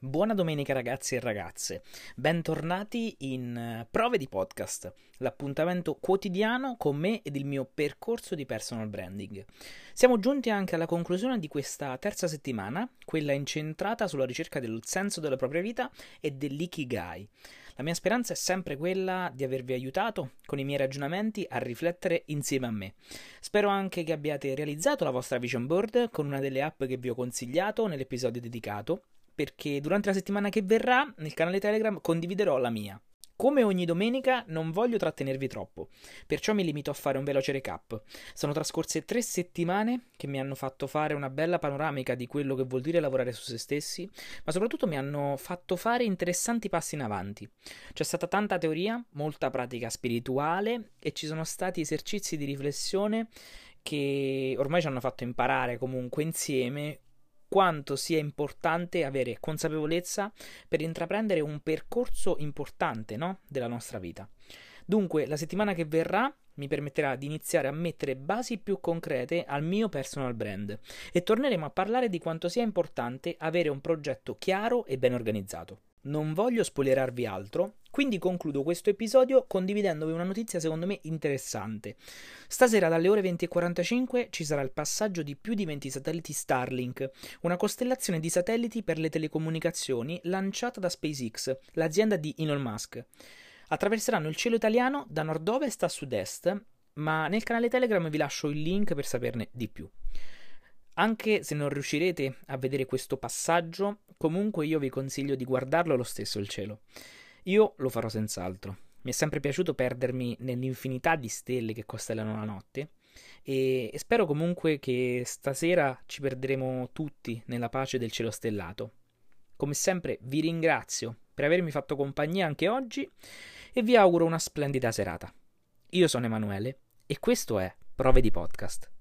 Buona domenica ragazzi e ragazze, bentornati in eh, Prove di Podcast, l'appuntamento quotidiano con me ed il mio percorso di personal branding. Siamo giunti anche alla conclusione di questa terza settimana, quella incentrata sulla ricerca del senso della propria vita e dell'ikigai. La mia speranza è sempre quella di avervi aiutato con i miei ragionamenti a riflettere insieme a me. Spero anche che abbiate realizzato la vostra vision board con una delle app che vi ho consigliato nell'episodio dedicato perché durante la settimana che verrà nel canale Telegram condividerò la mia. Come ogni domenica non voglio trattenervi troppo, perciò mi limito a fare un veloce recap. Sono trascorse tre settimane che mi hanno fatto fare una bella panoramica di quello che vuol dire lavorare su se stessi, ma soprattutto mi hanno fatto fare interessanti passi in avanti. C'è stata tanta teoria, molta pratica spirituale e ci sono stati esercizi di riflessione che ormai ci hanno fatto imparare comunque insieme quanto sia importante avere consapevolezza per intraprendere un percorso importante no? della nostra vita. Dunque, la settimana che verrà mi permetterà di iniziare a mettere basi più concrete al mio personal brand e torneremo a parlare di quanto sia importante avere un progetto chiaro e ben organizzato. Non voglio spoilerarvi altro, quindi concludo questo episodio condividendovi una notizia secondo me interessante. Stasera dalle ore 20.45 ci sarà il passaggio di più di 20 satelliti Starlink, una costellazione di satelliti per le telecomunicazioni lanciata da SpaceX, l'azienda di Elon Musk. Attraverseranno il cielo italiano da nord-ovest a sud-est, ma nel canale Telegram vi lascio il link per saperne di più. Anche se non riuscirete a vedere questo passaggio, comunque io vi consiglio di guardarlo lo stesso il cielo. Io lo farò senz'altro. Mi è sempre piaciuto perdermi nell'infinità di stelle che costellano la notte e, spero comunque che stasera ci perderemo tutti nella pace del cielo stellato. Come sempre vi ringrazio per avermi fatto compagnia anche oggi e vi auguro una splendida serata. Io sono Emanuele e questo è Prove di Podcast.